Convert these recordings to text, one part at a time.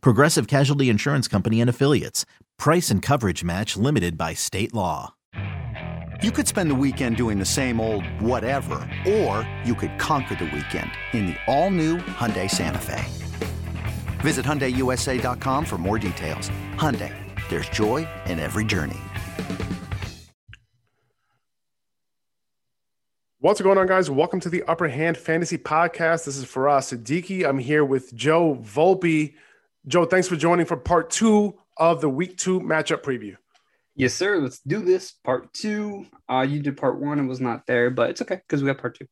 Progressive Casualty Insurance Company and Affiliates. Price and coverage match limited by state law. You could spend the weekend doing the same old whatever, or you could conquer the weekend in the all-new Hyundai Santa Fe. Visit HyundaiUSA.com for more details. Hyundai, there's joy in every journey. What's going on, guys? Welcome to the Upper Hand Fantasy Podcast. This is Faraz Siddiqui. I'm here with Joe Volpe. Joe, thanks for joining for part two of the week two matchup preview. Yes, sir. Let's do this. Part two. Uh, you did part one and was not there, but it's okay because we got part two.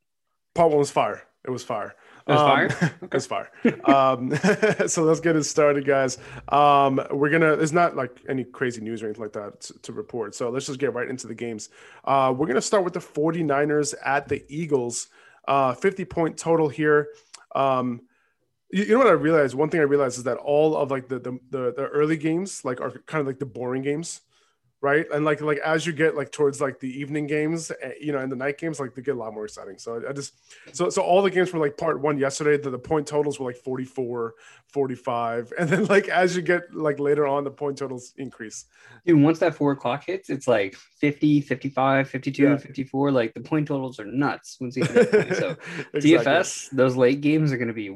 Part one was fire. It was fire. It was Um, fire? it was fire. um, so let's get it started, guys. Um, we're gonna. It's not like any crazy news or anything like that to, to report. So let's just get right into the games. Uh, we're gonna start with the 49ers at the Eagles. Uh, 50 point total here. Um, you, you know what I realized? One thing I realized is that all of like the, the the the early games like are kind of like the boring games, right? And like like as you get like towards like the evening games, eh, you know, and the night games, like they get a lot more exciting. So I just so so all the games were like part one yesterday. The, the point totals were like 44, 45, and then like as you get like later on, the point totals increase. Dude, once that four o'clock hits, it's like 50, 55, 52, Yeah. 54. Like the point totals are nuts once you hit that point. So Exactly. DFS, those late games are going to be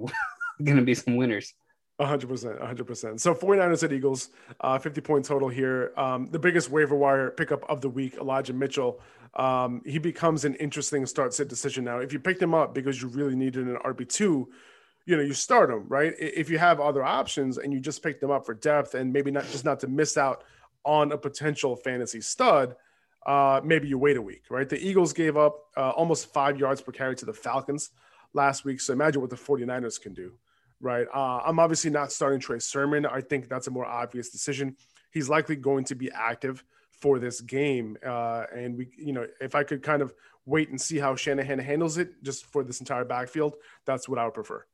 going to be some winners. 100%, 100%. So 49ers at Eagles, uh, 50 point total here. Um, the biggest waiver wire pickup of the week, Elijah Mitchell. Um, he becomes an interesting start sit decision now. If you picked him up because you really needed an RB2, you know, you start him, right? If you have other options and you just picked them up for depth and maybe not just not to miss out on a potential fantasy stud, uh, maybe you wait a week, right? The Eagles gave up uh, almost five yards per carry to the Falcons last week. So imagine what the 49ers can do right? Uh, I'm obviously not starting Trey Sermon. I think that's a more obvious decision. He's likely going to be active for this game, uh, and we, you know, if I could kind of wait and see how Shanahan handles it, just for this entire backfield, that's what I would prefer.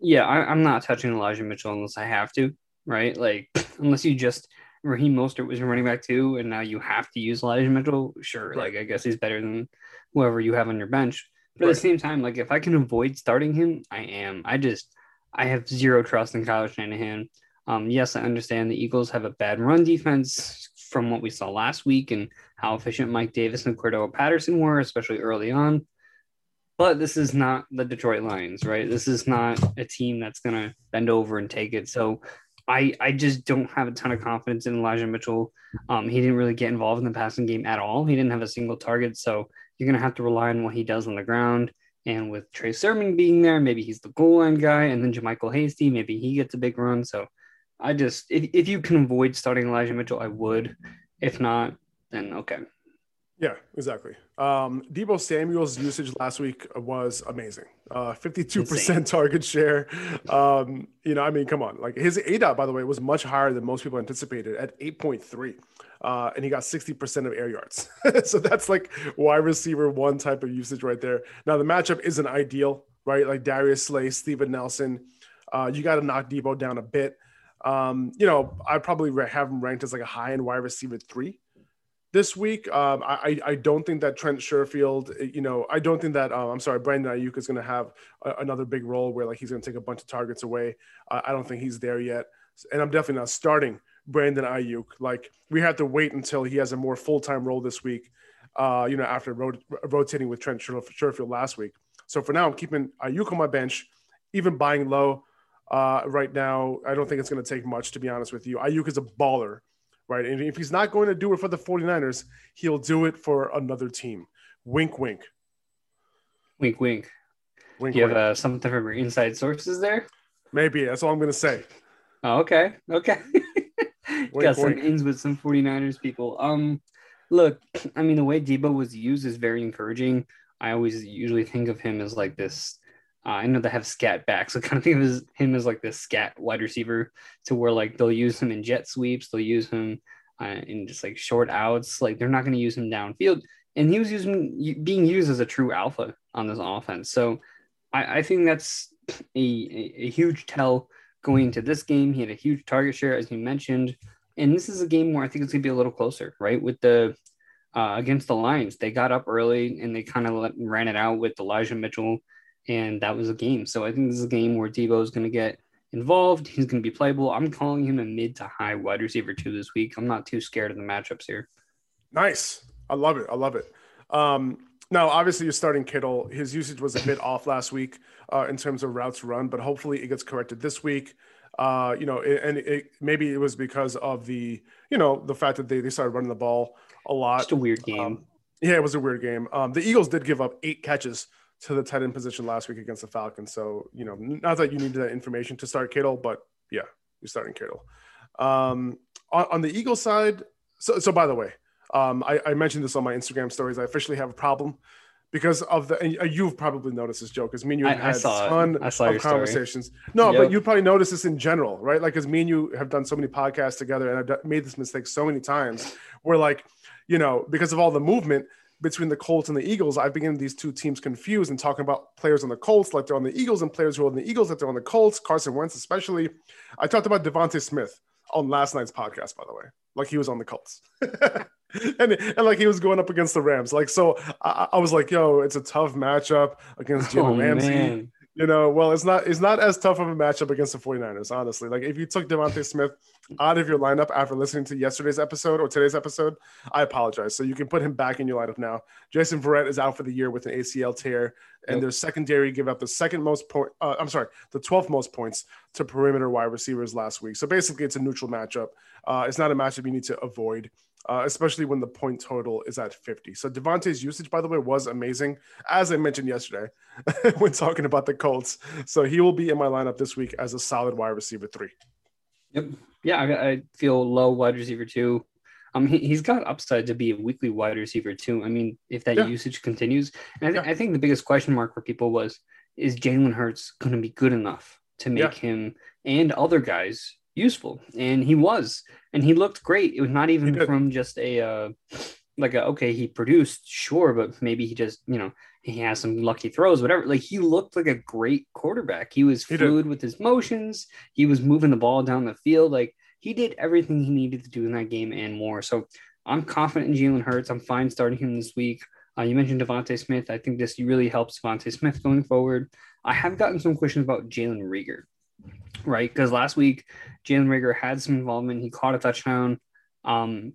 Yeah, I, I'm not touching Elijah Mitchell unless I have to, right? Like unless you just Raheem Mostert was running back too, and now you have to use Elijah Mitchell. Sure, Right. like I guess he's better than whoever you have on your bench. But at the same time, like if I can avoid starting him, I am. I just I have zero trust in Kyle Shanahan. Um, yes, I understand the Eagles have a bad run defense from what we saw last week and how efficient Mike Davis and Cordarrelle Patterson were, especially early on. But this is not the Detroit Lions, right? This is not a team that's gonna bend over and take it. So I I just don't have a ton of confidence in Elijah Mitchell. Um, he didn't really get involved in the passing game at all. He didn't have a single target. So you're gonna have to rely on what he does on the ground. And with Trey Sermon being there, maybe he's the goal line guy, and then JaMycal Hasty, maybe he gets a big run. So I just if, if you can avoid starting Elijah Mitchell, I would. If not, then okay. Yeah, exactly. Um, Deebo Samuel's usage last week was amazing. Uh, 52% Insane. target share. Um, you know, I mean, come on. Like his ADOT, by the way, was much higher than most people anticipated at 8.3. Uh, and he got 60% of air yards. so that's like wide receiver one type of usage right there. Now, the matchup isn't ideal, right? Like Darius Slay, Steven Nelson. Uh, you got to knock Deebo down a bit. Um, you know, I probably have him ranked as like a high end wide receiver three this week. Um, I, I don't think that Trent Sherfield, you know, I don't think that um, I'm sorry, Brandon Aiyuk is going to have a, another big role where like he's going to take a bunch of targets away. Uh, I don't think he's there yet, and I'm definitely not starting Brandon Aiyuk. Like we have to wait until he has a more full time role this week. Uh, you know, after rot- rotating with Trent Sherfield last week. So for now, I'm keeping Aiyuk on my bench, even buying low. Uh, right now, I don't think it's going to take much, to be honest with you. Aiyuk is a baller right? And if he's not going to do it for the 49ers, he'll do it for another team. Wink, wink. Wink, wink. Wink, you have wink. uh, something from your inside sources there? Maybe that's all I'm going to say. Oh, okay. Okay. Wink, Got some ins with some 49ers people. Um, look, I mean, the way Deebo was used is very encouraging. I always usually think of him as like this Uh, I know they have scat back, so kind of think of him as like this scat wide receiver, to where like they'll use him in jet sweeps, they'll use him uh, in just like short outs. Like they're not going to use him downfield, and he was using being used as a true alpha on this offense. So I, I think that's a, a, a huge tell going into this game. He had a huge target share, as you mentioned, and this is a game where I think it's going to be a little closer, right? With the uh, against the Lions, they got up early and they kind of ran it out with Elijah Mitchell, and that was a game. So I think this is a game where Deebo is going to get involved. He's going to be playable. I'm calling him a mid to high wide receiver two this week. I'm not too scared of the matchups here. Nice. I love it. I love it. Um, now, obviously, you're starting Kittle. His usage was a bit off last week uh, in terms of routes run, but hopefully it gets corrected this week. Uh, you know, and it, maybe it was because of the, you know, the fact that they, they started running the ball a lot. Just a weird game. Um, yeah, it was a weird game. Um, the Eagles did give up eight catches to the tight end position last week against the Falcons. So, you know, not that you need that information to start Kittle, but yeah, you're starting Kittle. Um, on, on, the Eagle side, so, so by the way, um, I, I, mentioned this on my Instagram stories. I officially have a problem because of the. you've probably noticed this joke, because me and you have had a ton of conversations. Story. No, yep. but you probably noticed this in general, right? Like, as me and you have done so many podcasts together, and I've made this mistake so many times, where like, you know, because of all the movement between the Colts and the Eagles, I've been getting these two teams confused and talking about players on the Colts like they're on the Eagles and players who are on the Eagles like they're on the Colts. Carson Wentz, especially. I talked about DeVonta Smith on last night's podcast, by the way, like he was on the Colts. and, and like he was going up against the Rams. Like, so I, I was like, yo, it's a tough matchup against oh, Jalen oh, Ramsey. Man. You know, well, it's not it's not as tough of a matchup against the 49ers, honestly. Like if you took DeVonta Smith out of your lineup after listening to yesterday's episode or today's episode, I apologize. So you can put him back in your lineup now. Jason Verrett is out for the year with an ACL tear, and yep. their secondary give up the second most point. Uh, I'm sorry, the 12th most points to perimeter wide receivers last week. So basically, it's a neutral matchup. Uh, it's not a matchup you need to avoid uh, especially when the point total is at 50. So DeVonta's usage, by the way, was amazing, as I mentioned yesterday when talking about the Colts. So he will be in my lineup this week as a solid wide receiver three. Yep. Yeah, I, I feel low wide receiver two. Um, he, has got upside to be a weekly wide receiver too. I mean, if that yeah. usage continues, and I, th- yeah. I, think the biggest question mark for people was, is Jalen Hurts going to be good enough to make yeah. him and other guys useful, and he was, and he looked great. It was not even from just a uh, like a okay, he produced, sure, but maybe he just you know he has some lucky throws, whatever. Like he looked like a great quarterback. He was he fluid did. with his motions. He was moving the ball down the field. Like he did everything he needed to do in that game and more. So I'm confident in Jalen Hurts. I'm fine starting him this week. Uh, you mentioned DeVonta Smith. I think this really helps DeVonta Smith going forward. I have gotten some questions about Jalen Reagor right? Because last week, Jalen Reagor had some involvement. He caught a touchdown. Um,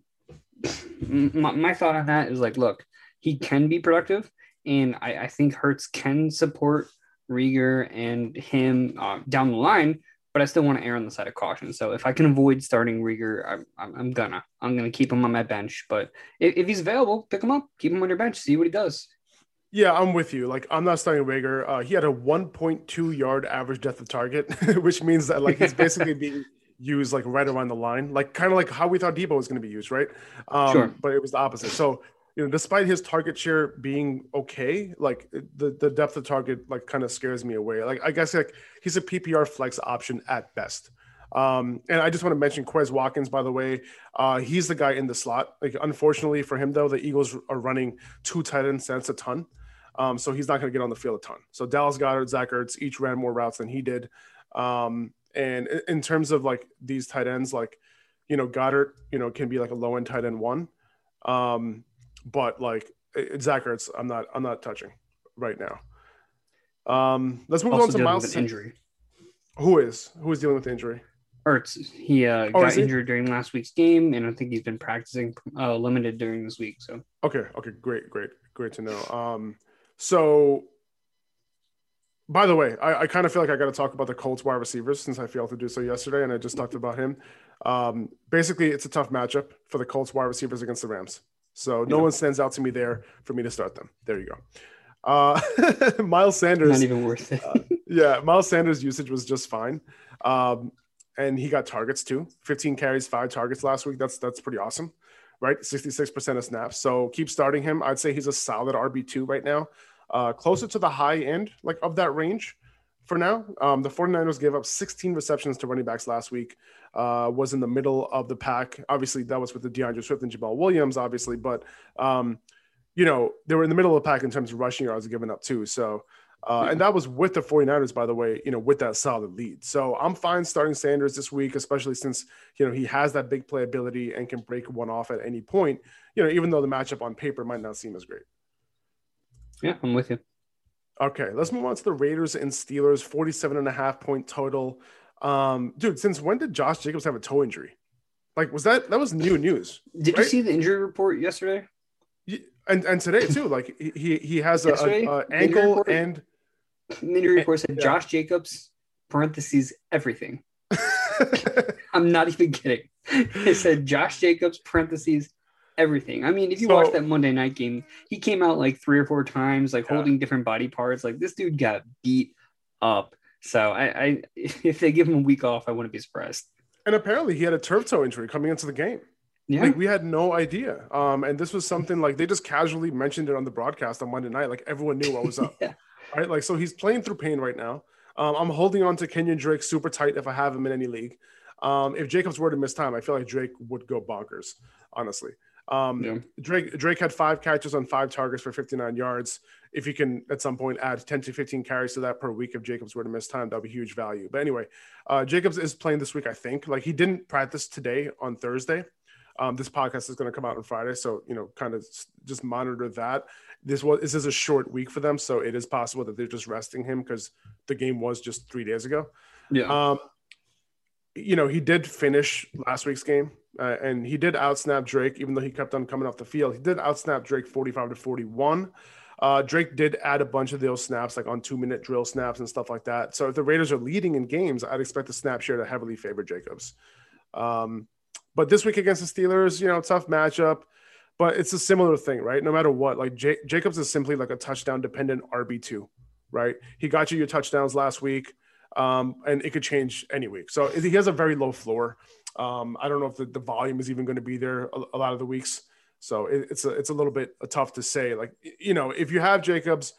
my, my, thought on that is like, look, he can be productive, and I, I think Hurts can support Reagor and him uh, down the line. But I still want to err on the side of caution. So if I can avoid starting I'm, I'm, I'm gonna. I'm gonna keep him on my bench. But if, if he's available, pick him up, keep him on your bench, see what he does. Yeah, I'm with you. Like, I'm not starting Reagor. Uh, he had a 1.2 yard average depth of target, which means that like he's basically being used like right around the line, like kind of like how we thought Deebo was going to be used, right? Um, sure. But it was the opposite. So, you know, despite his target share being okay, like the the depth of target like kind of scares me away. Like, I guess like he's a PPR flex option at best. Um, and I just want to mention Quez Watkins, by the way. Uh, he's the guy in the slot. Like, unfortunately for him, though, the Eagles are running two tight end sets a ton. Um, so he's not going to get on the field a ton. So Dallas Goedert, Zach Ertz each ran more routes than he did. Um, and in terms of like these tight ends, like, you know, Goedert, you know, can be like a low end tight end one. Um, but like Zach Ertz, I'm not, I'm not touching right now. Um, let's move also on to Miles. Injury. Who is who is dealing with injury? Ertz. He uh, oh, got injured during last week's game, and I think he's been practicing uh, limited during this week. So okay, okay, great, great, great to know. Um, so, by the way, I, I kind of feel like I got to talk about the Colts wide receivers since I failed to do so yesterday, and I just talked about him. Um, basically, it's a tough matchup for the Colts wide receivers against the Rams. So no yeah. one stands out to me there for me to start them. There you go. Uh, Miles Sanders, not even worth it. uh, yeah, Miles Sanders' usage was just fine, um, and he got targets too. 15 carries, five targets last week. That's that's pretty awesome, right? 66% of snaps. So keep starting him. I'd say he's a solid RB two right now uh, closer to the high end like of that range. for now. Um, the 49ers gave up 16 receptions to running backs last week. Uh, was in the middle of the pack. Obviously, that was with the D'Andre Swift and Jamaal Williams, obviously, but um, you know they were in the middle of the pack in terms of rushing yards given up too. So. Uh, and that was with the 49ers, by the way, you know, with that solid lead. So I'm fine starting Sanders this week, especially since, you know, he has that big playability and can break one off at any point, you know, even though the matchup on paper might not seem as great. Yeah, I'm with you. Okay, let's move on to the Raiders and Steelers, 47 and a half point total. Um, dude, since when did Josh Jacobs have a toe injury? Like, was that that was new news? Did right? you see the injury report yesterday? And and today too. Like he he has a, a, a ankle report, and injury report said yeah. Josh Jacobs parentheses everything. I'm not even kidding. It said Josh Jacobs parentheses everything. I mean, if you so, watch that Monday night game, he came out like three or four times, like yeah. holding different body parts. Like this dude got beat up. So I, I, if they give him a week off, I wouldn't be surprised. And apparently, he had a turf toe injury coming into the game. Yeah, like we had no idea. Um, and this was something like they just casually mentioned it on the broadcast on Monday night. Like everyone knew what was up. yeah. Right. Like so, he's playing through pain right now. Um, I'm holding on to Kenyan Drake super tight if I have him in any league. Um, if Jacobs were to miss time, I feel like Drake would go bonkers, honestly. Um, yeah. Drake Drake had five catches on five targets for 59 yards. If you can at some point add 10 to 15 carries to that per week, if Jacobs were to miss time, that'd be huge value. But anyway, uh, Jacobs is playing this week, I think. Like he didn't practice today on Thursday. Um, this podcast is going to come out on Friday, so you know, kind of just monitor that. This was this is a short week for them, so it is possible that they're just resting him because the game was just three days ago. Yeah. Um, you know, he did finish last week's game. Uh, and he did outsnap Drake, even though he kept on coming off the field. He did outsnap Drake 45 to 41. Uh, Drake did add a bunch of those snaps, like on two minute drill snaps and stuff like that. So if the Raiders are leading in games, I'd expect the snap share to heavily favor Jacobs. Um, but this week against the Steelers, you know, tough matchup, but it's a similar thing, right? No matter what, like J- Jacobs is simply like a touchdown dependent RB2, right? He got you your touchdowns last week, um, and it could change any week. So he has a very low floor. Um, I don't know if the, the volume is even going to be there a, a, lot of the weeks. So it, it's a, it's a little bit tough to say. Like, you know, if you have Jacobs,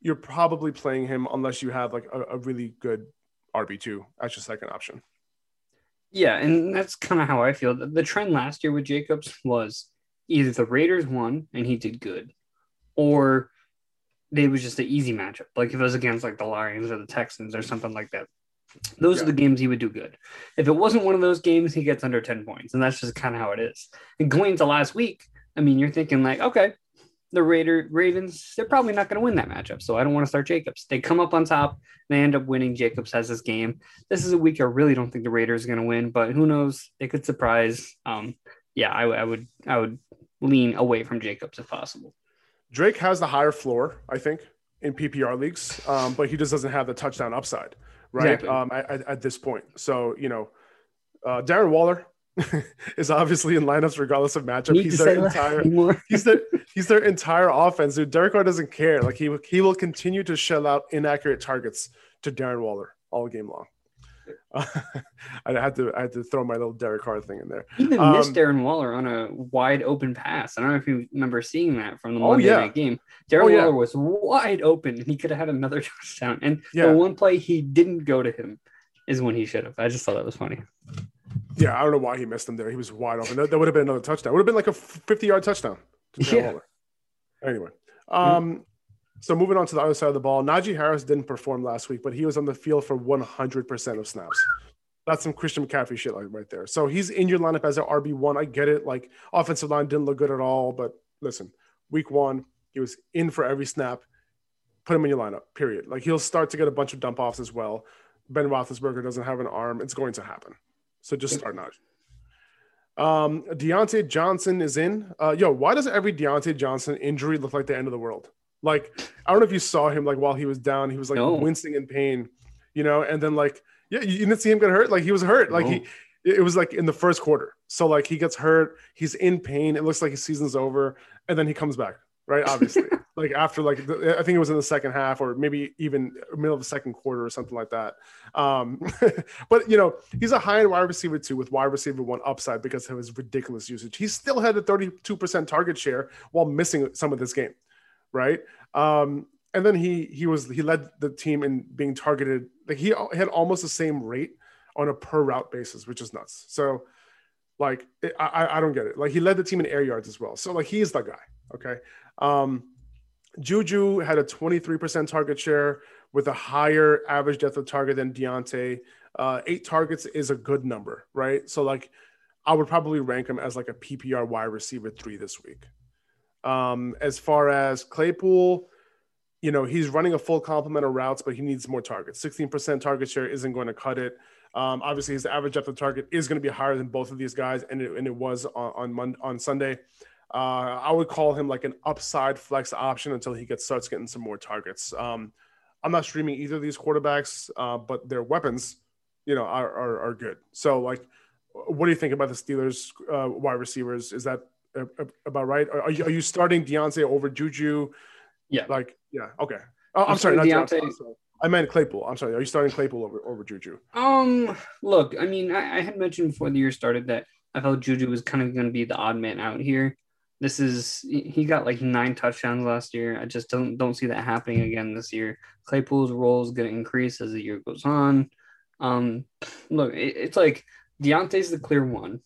you're probably playing him unless you have like a, a really good RB2 as your second option. Yeah. And that's kind of how I feel. The, trend last year with Jacobs was either the Raiders won and he did good, or it was just an easy matchup. Like if it was against like the Lions or the Texans or something like that. Those yeah. are the games he would do good. If it wasn't one of those games, he gets under 10 points. And that's just kind of how it is. And going into last week, I mean, you're thinking like, okay, the Raider Ravens, they're probably not going to win that matchup. So I don't want to start Jacobs. They come up on top, they end up winning. Jacobs has this game. This is a week I really don't think the Raiders are going to win, but who knows? They could surprise. Um, yeah, I, I would I would lean away from Jacobs if possible. Drake has the higher floor, I think, in PPR leagues, um, but he just doesn't have the touchdown upside right? Exactly. Um, at, at, this point. So, you know, uh, Darren Waller is obviously in lineups regardless of matchup. He's their entire he's their he's their entire offense. Dude, Derek Carr doesn't care. Like he he will continue to shell out inaccurate targets to Darren Waller all game long. I had to I had to throw my little Derek Carr thing in there. He even um, missed Darren Waller on a wide open pass. I don't know if you remember seeing that from the oh, Monday oh, yeah. night game. Darren oh, yeah. Waller was wide open and he could have had another touchdown. And yeah. the one play he didn't go to him is when he should have. I just thought that was funny. Yeah, I don't know why he missed him there. He was wide open. That, that would have been another touchdown. Would have been like a 50 yard touchdown. yeah. Waller. Anyway, um, mm-hmm. So moving on to the other side of the ball, Najee Harris didn't perform last week, but he was on the field for 100% of snaps. That's some Christian McCaffrey shit like right there. So he's in your lineup as an RB one. I get it. Like offensive line didn't look good at all, but listen, week one he was in for every snap. Put him in your lineup. Period. Like he'll start to get a bunch of dump offs as well. Ben Roethlisberger doesn't have an arm. It's going to happen. So just start Najee. Um, Diontae Johnson is in. Uh, yo, why does every Diontae Johnson injury look like the end of the world? Like, I don't know if you saw him like while he was down, he was like no. wincing in pain, you know, and then like, yeah, you didn't see him get hurt. Like he was hurt. Like no. he, it was like in the first quarter. So like he gets hurt, he's in pain. It looks like his season's over, and then he comes back. Right, obviously, like after like the, I think it was in the second half or maybe even middle of the second quarter or something like that. Um, but you know he's a high end wide receiver too with wide receiver one upside because of his ridiculous usage. He still had a thirty two percent target share while missing some of this game right? Um, and then he he was he led the team in being targeted. Like he had almost the same rate on a per route basis, which is nuts. So, like I I don't get it. Like he led the team in air yards as well. So like he's the guy. Okay. Um, Juju had a 23% target share with a higher average depth of target than Diontae. Uh, eight targets is a good number, right? So like I would probably rank him as like a PPR wide receiver three this week. Um, as far as Claypool, you know, he's running a full complement of routes, but he needs more targets. 16% target share isn't going to cut it. Um, obviously, his average depth of target is going to be higher than both of these guys, and it, and it was on on, Monday, on Sunday. Uh, I would call him like an upside flex option until he gets starts getting some more targets. Um, I'm not streaming either of these quarterbacks, uh, but their weapons, you know, are, are, are good. So, like, what do you think about the Steelers uh, wide receivers? Is that about right? Are you, are you starting Diontae over Juju? Yeah. Like, yeah. Okay. Oh, I'm, I'm sorry, not Diontae. Diontae. I meant Claypool. I'm sorry. Are you starting Claypool over, over Juju? Um, look, I mean, I, I had mentioned before the year started that I felt Juju was kind of going to be the odd man out here. This is he got like nine touchdowns last year. I just don't don't see that happening again this year. Claypool's role is going to increase as the year goes on. Um, look, it, it's like Diontae's the clear one,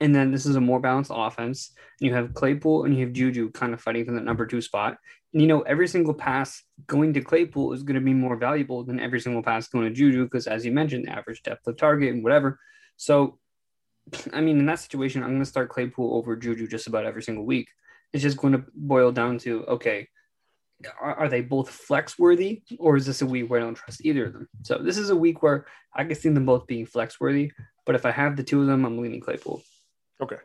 and then this is a more balanced offense. And you have Claypool and you have Juju kind of fighting for the number two spot. And you know, every single pass going to Claypool is going to be more valuable than every single pass going to Juju because, as you mentioned, average depth of target and whatever. So, I mean, in that situation, I'm going to start Claypool over Juju just about every single week. It's just going to boil down to okay, are, are they both flex worthy, or is this a week where I don't trust either of them? So, this is a week where I can see them both being flex worthy. But if I have the two of them, I'm leaning Claypool. Okay.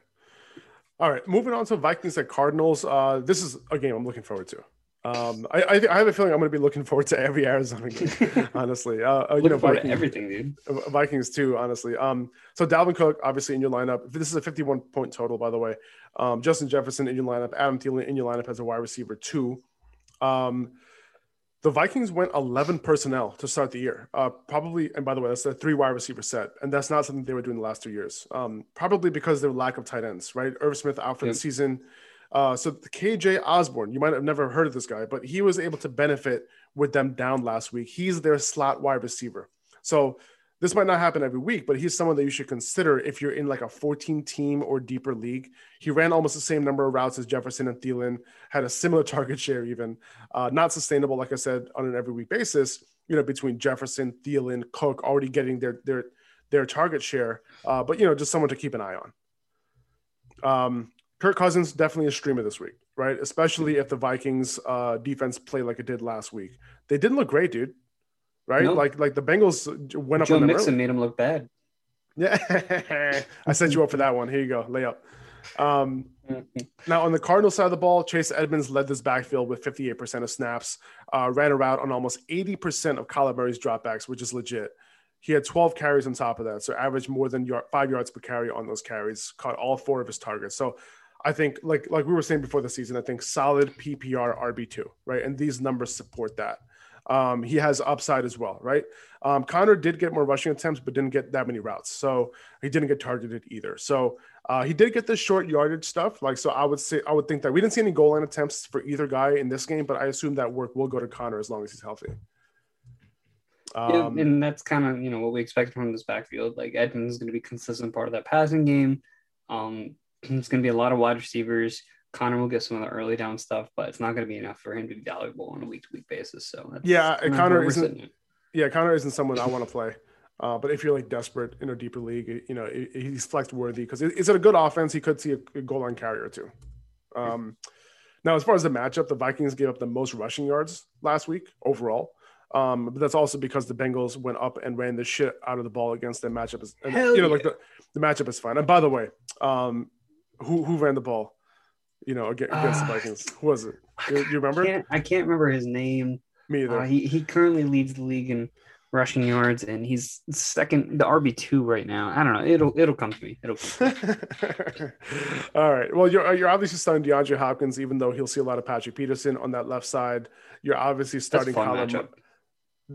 All right. Moving on to Vikings at Cardinals. Uh, this is a game I'm looking forward to. Um, I, I, I, have a feeling I'm going to be looking forward to every Arizona game, honestly. Uh, uh you know, Vikings, everything, dude. Vikings too, honestly. Um, so Dalvin Cook, obviously in your lineup. This is a 51 point total, by the way. Um, Justin Jefferson in your lineup. Adam Thielen in your lineup as a wide receiver too. Um, the Vikings went 11 personnel to start the year. Uh, probably, and by the way, that's a three wide receiver set, and that's not something they were doing the last two years. Um, probably because their lack of tight ends, right? Irv Smith out for yep. the season. Uh, so KJ Osborn, you might have never heard of this guy, but he was able to benefit with them down last week. He's their slot wide receiver. So this might not happen every week, but he's someone that you should consider if you're in like a 14 team or deeper league. He ran almost the same number of routes as Jefferson and Thielen, had a similar target share, even uh, not sustainable, like I said, on an every week basis. You know, between Jefferson, Thielen, Cook already getting their their their target share, uh, but you know, just someone to keep an eye on. Um, Kirk Cousins definitely a streamer this week, right? Especially if the Vikings uh, defense play like it did last week. They didn't look great, dude right? Nope. Like like the Bengals went up. Joe Mixon made him look bad. Yeah, I set you up for that one. Here you go, layup. Um, now on the Cardinal side of the ball, Chase Edmonds led this backfield with 58% of snaps, uh, ran a route on almost 80% of Kyler Murray's dropbacks, which is legit. He had 12 carries on top of that, so averaged more than yard, five yards per carry on those carries. Caught all four of his targets. So I think, like like we were saying before the season, I think solid PPR RB two, right? And these numbers support that um, he has upside as well, right? Um, Conner did get more rushing attempts, but didn't get that many routes, so he didn't get targeted either. So uh, he did get the short yardage stuff. Like, so I would say I would think that we didn't see any goal line attempts for either guy in this game, but I assume that work will go to Conner as long as he's healthy. Um, yeah, and that's kind of you know what we expect from this backfield. Like Edmonds is going to be consistent part of that passing game. Um, it's going to be a lot of wide receivers. Conner will get some of the early down stuff, but it's not going to be enough for him to be valuable on a week to week basis. So yeah, Conner isn't. Yeah, Conner isn't someone I want to play. Uh, but if you're like desperate in a deeper league, you know he's flex worthy because it's a good offense. He could see a, goal line carrier too. Um, now, as far as the matchup, the Vikings gave up the most rushing yards last week overall. Um, but that's also because the Bengals went up and ran the shit out of the ball against their matchup. Is, and, you know, yeah. like the, the matchup is fine. And by the way, um, who who ran the ball? you know, against, uh, the Vikings? Who was it? You, you remember? I can't, I can't, remember his name. Me either. Uh, he he currently leads the league in rushing yards, and he's second, the RB two right now. I don't know. It'll it'll come to me. It'll. Me. All right. Well, you're you're obviously starting DeAndre Hopkins, even though he'll see a lot of Patrick Peterson on that left side. You're obviously starting Kyler.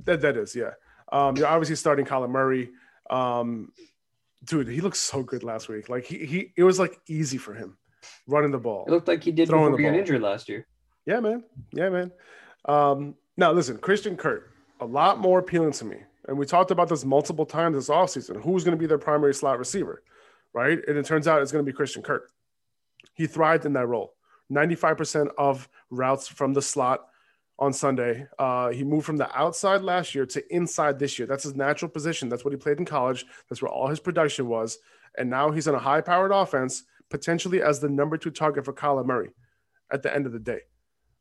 That that is, yeah. Um, you're obviously starting Kyler Murray. Um, dude, he looked so good last week. Like he he, it was like easy for him running the ball. It looked like he did before he got injured last year. Yeah, man. Yeah, man. Um, Now, listen, Christian Kirk, a lot more appealing to me. And we talked about this multiple times this offseason. Who's going to be their primary slot receiver, right? And it turns out it's going to be Christian Kirk. He thrived in that role. 95% of routes from the slot on Sunday. Uh, he moved from the outside last year to inside this year. That's his natural position. That's what he played in college. That's where all his production was. And now he's in a high powered offense, potentially as the number two target for Kyler Murray at the end of the day.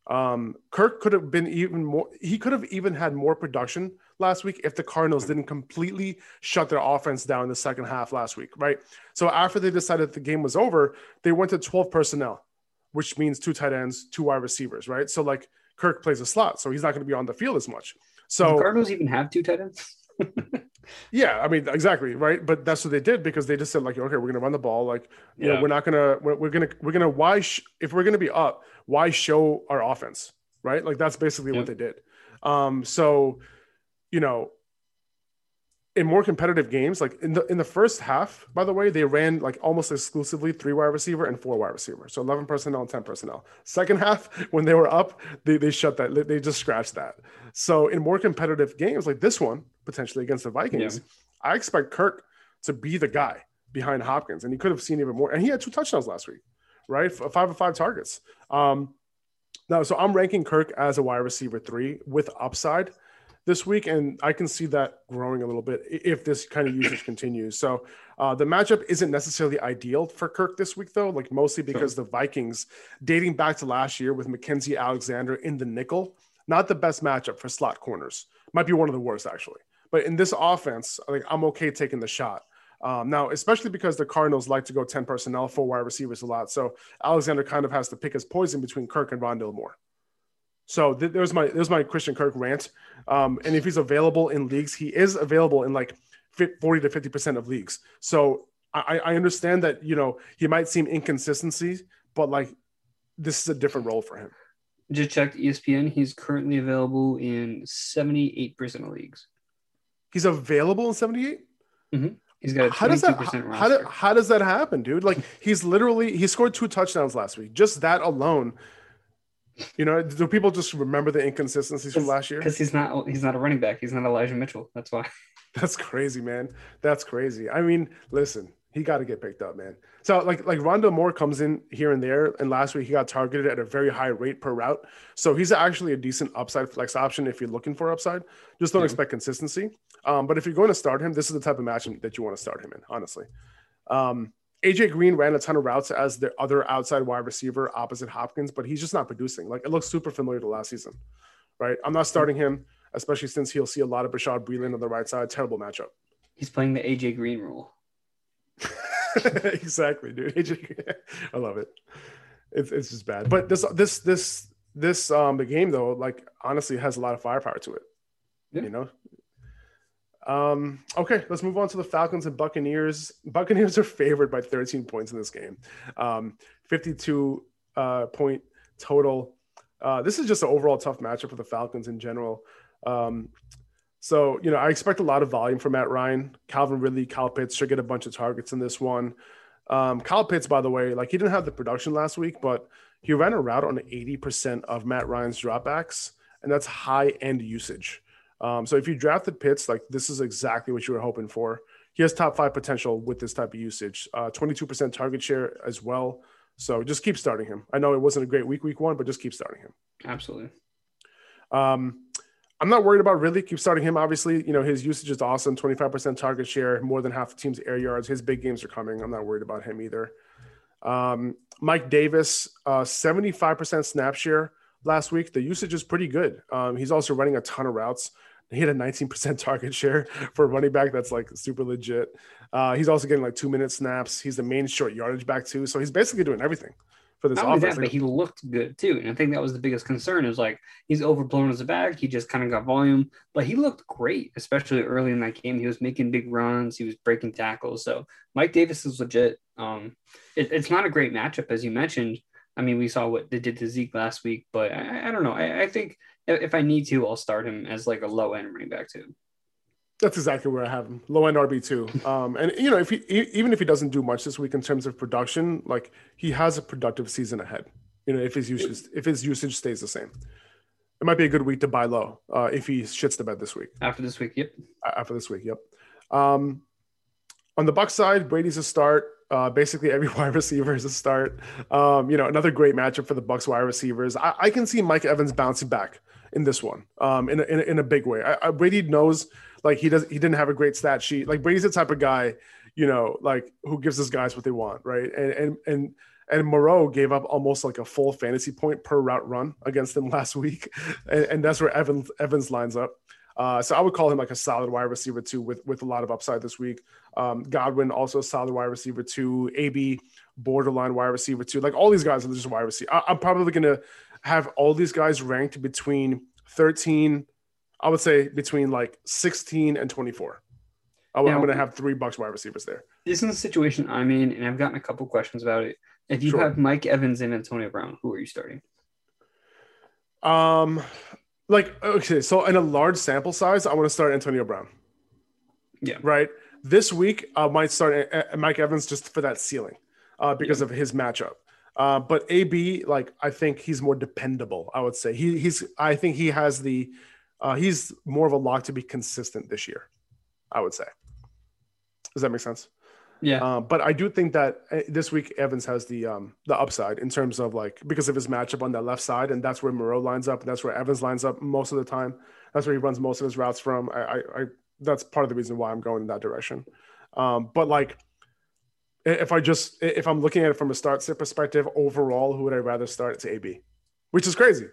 Um, Kirk could have been even more, he could have even had more production last week if the Cardinals didn't completely shut their offense down in the second half last week, right? So after they decided the game was over, they went to 12 personnel, which means two tight ends, two wide receivers, right? So like Kirk plays a slot, so he's not going to be on the field as much. So the Cardinals even have two tight ends. yeah, I mean exactly right, but that's what they did because they just said like, okay, we're going to run the ball. Like, you yeah. know, we're not gonna we're, we're gonna we're gonna why sh- if we're going to be up, why show our offense, right? Like that's basically what they did. Um, so you know, in more competitive games, like in the in the first half, by the way, they ran like almost exclusively three wide receiver and four wide receiver, so eleven personnel and ten personnel. Second half, when they were up, they they shut that, they just scratched that. So in more competitive games like this one, potentially against the Vikings, yeah. I expect Kirk to be the guy behind Hopkins, and he could have seen even more. And he had two touchdowns last week, right? Five of five targets. Um, now, so I'm ranking Kirk as a wide receiver three with upside this week, and I can see that growing a little bit if this kind of usage continues. So uh, the matchup isn't necessarily ideal for Kirk this week, though, like mostly because sure. the Vikings, dating back to last year with Mackensie Alexander in the nickel, not the best matchup for slot corners. Might be one of the worst actually. But in this offense, like I'm okay taking the shot. Um, now, especially because the Cardinals like to go 10 personnel, four wide receivers a lot. So Alexander kind of has to pick his poison between Kirk and Rondale Moore. So th- there's my there's my Christian Kirk rant. Um, and if he's available in leagues, he is available in like 40 to 50 percent of leagues. So I, I understand that you know he might seem inconsistency, but like this is a different role for him. Just checked ESPN. He's currently available in 78 percent of leagues. He's available in 78. Mm-hmm. He's got a how does that how, do, how does that happen, dude? Like he's literally he scored two touchdowns last week. Just that alone you know, do people just remember the inconsistencies from last year? Because he's not he's not a running back. He's not Elijah Mitchell. That's why. That's crazy, man. That's crazy. I mean, listen, he got to get picked up, man. So like like Rondale Moore comes in here and there, and last week he got targeted at a very high rate per route. So he's actually a decent upside flex option if you're looking for upside. Just don't expect consistency. Um, but if you're going to start him, this is the type of match that you want to start him in, honestly. Um, AJ Green ran a ton of routes as the other outside wide receiver opposite Hopkins, but he's just not producing. Like it looks super familiar to last season, right? I'm not starting him, especially since he'll see a lot of Bashaud Breeland on the right side. Terrible matchup. He's playing the AJ Green rule. exactly, dude. AJ, I love it. It's it's just bad. But this this this this um the game though, like honestly, has a lot of firepower to it. Yeah. You know, um, okay, let's move on to the Falcons and Buccaneers. Buccaneers are favored by 13 points in this game, um, 52 uh, point total. Uh, this is just an overall tough matchup for the Falcons in general. Um, so, you know, I expect a lot of volume from Matt Ryan. Calvin Ridley, Kyle Pitts should get a bunch of targets in this one. Um, Kyle Pitts, by the way, like he didn't have the production last week, but he ran a route on 80% of Matt Ryan's dropbacks, and that's high end usage. Um, so if you drafted Pitts, like this is exactly what you were hoping for. He has top five potential with this type of usage. Uh, 22% target share as well. So just keep starting him. I know it wasn't a great week, week one, but just keep starting him. Absolutely. Um, I'm not worried about Ridley. Keep starting him. Obviously, you know his usage is awesome. 25% target share, more than half the team's air yards. His big games are coming. I'm not worried about him either. Um, Mike Davis, uh, 75% snap share last week. The usage is pretty good. Um, he's also running a ton of routes. He had a 19% target share for a running back. That's like super legit. Uh, he's also getting like two minute snaps. He's the main short yardage back too. So he's basically doing everything for this Not offense. That, but he looked good too. And I think that was the biggest concern is like he's overblown as a back. He just kind of got volume, but he looked great, especially early in that game. He was making big runs. He was breaking tackles. So Mike Davis is legit. Um, it, it's not a great matchup, as you mentioned. I mean, we saw what they did to Zeke last week, but I, I don't know. I, I, think if I need to, I'll start him as like a low end running back too. That's exactly where I have him, low end RB two. Um, and you know, if he even if he doesn't do much this week in terms of production, like he has a productive season ahead. You know, if his usage if his usage stays the same. it might be a good week to buy low uh, if he shits the bed this week. After this week, yep. After this week, yep. Um, on the Buck side, Brady's a start. Uh, basically, every wide receiver is a start. Um, you know, another great matchup for the Bucks wide receivers. I, I can see Mike Evans bouncing back in this one, um, in a, in a, in a big way. I, I, Brady knows like he does. He didn't have a great stat sheet. Like Brady's the type of guy, you know, like who gives his guys what they want, right? And and and and Moreau gave up almost like a full fantasy point per route run against them last week, and, and that's where Evans Evans lines up. Uh, so I would call him like a solid wide receiver too, with with a lot of upside this week. Um, Godwin also a solid wide receiver too. AB borderline wide receiver too. Like all these guys are just wide receiver. I, I'm probably gonna have all these guys ranked between 13. I would say between like 16 and 24. I, am going to have three Bucks wide receivers there. This is the situation I'm in, and I've gotten a couple questions about it. If you sure. have Mike Evans and Antonio Brown, who are you starting? Um, like okay, so in a large sample size, I want to start Antonio Brown. Yeah. Right. This week, I might start Mike Evans just for that ceiling, uh, because yeah. of his matchup. Uh, but AB, like I think he's more dependable. I would say he he's I think he has the uh, he's more of a lock to be consistent this year. I would say. Does that make sense? Yeah. Uh, but I do think that uh, this week Evans has the um, the upside in terms of like because of his matchup on that left side, and that's where Moreau lines up, and that's where Evans lines up most of the time. That's where he runs most of his routes from. I, I, I that's part of the reason why I'm going in that direction. Um, but like, if I just if I'm looking at it from a start sit perspective, overall, who would I rather start? It's AB, which is crazy,